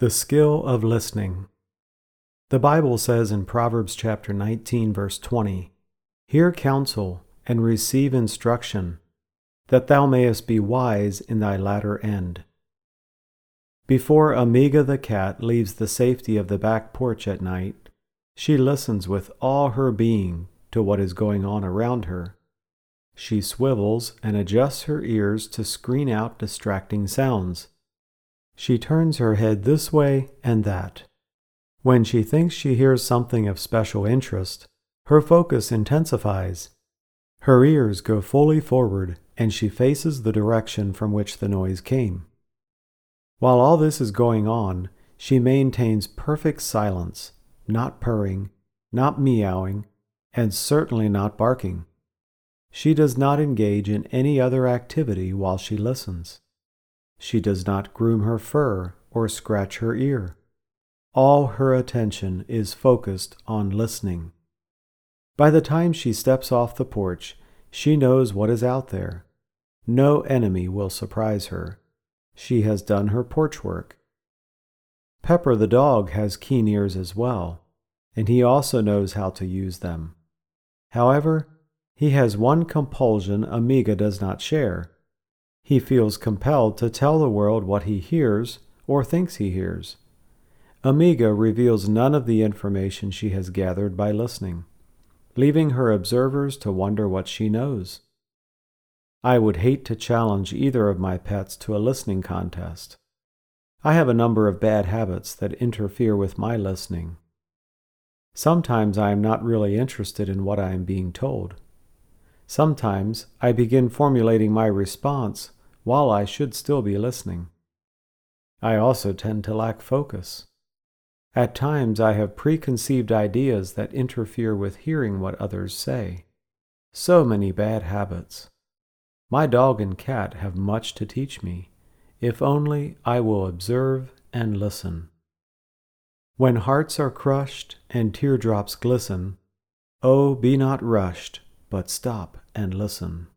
The skill of listening. The Bible says in Proverbs chapter 19 verse 20, Hear counsel and receive instruction, that thou mayest be wise in thy latter end. Before Amiga the cat leaves the safety of the back porch at night, she listens with all her being to what is going on around her. She swivels and adjusts her ears to screen out distracting sounds she turns her head this way and that. When she thinks she hears something of special interest, her focus intensifies. Her ears go fully forward and she faces the direction from which the noise came. While all this is going on, she maintains perfect silence, not purring, not meowing, and certainly not barking. She does not engage in any other activity while she listens. She does not groom her fur or scratch her ear. All her attention is focused on listening. By the time she steps off the porch, she knows what is out there. No enemy will surprise her. She has done her porch work. Pepper the dog has keen ears as well, and he also knows how to use them. However, he has one compulsion Amiga does not share he feels compelled to tell the world what he hears or thinks he hears. Amiga reveals none of the information she has gathered by listening, leaving her observers to wonder what she knows. I would hate to challenge either of my pets to a listening contest. I have a number of bad habits that interfere with my listening. Sometimes I am not really interested in what I am being told. Sometimes I begin formulating my response while I should still be listening. I also tend to lack focus. At times I have preconceived ideas that interfere with hearing what others say. So many bad habits. My dog and cat have much to teach me, if only I will observe and listen. When hearts are crushed and teardrops glisten, oh, be not rushed, but stop and listen.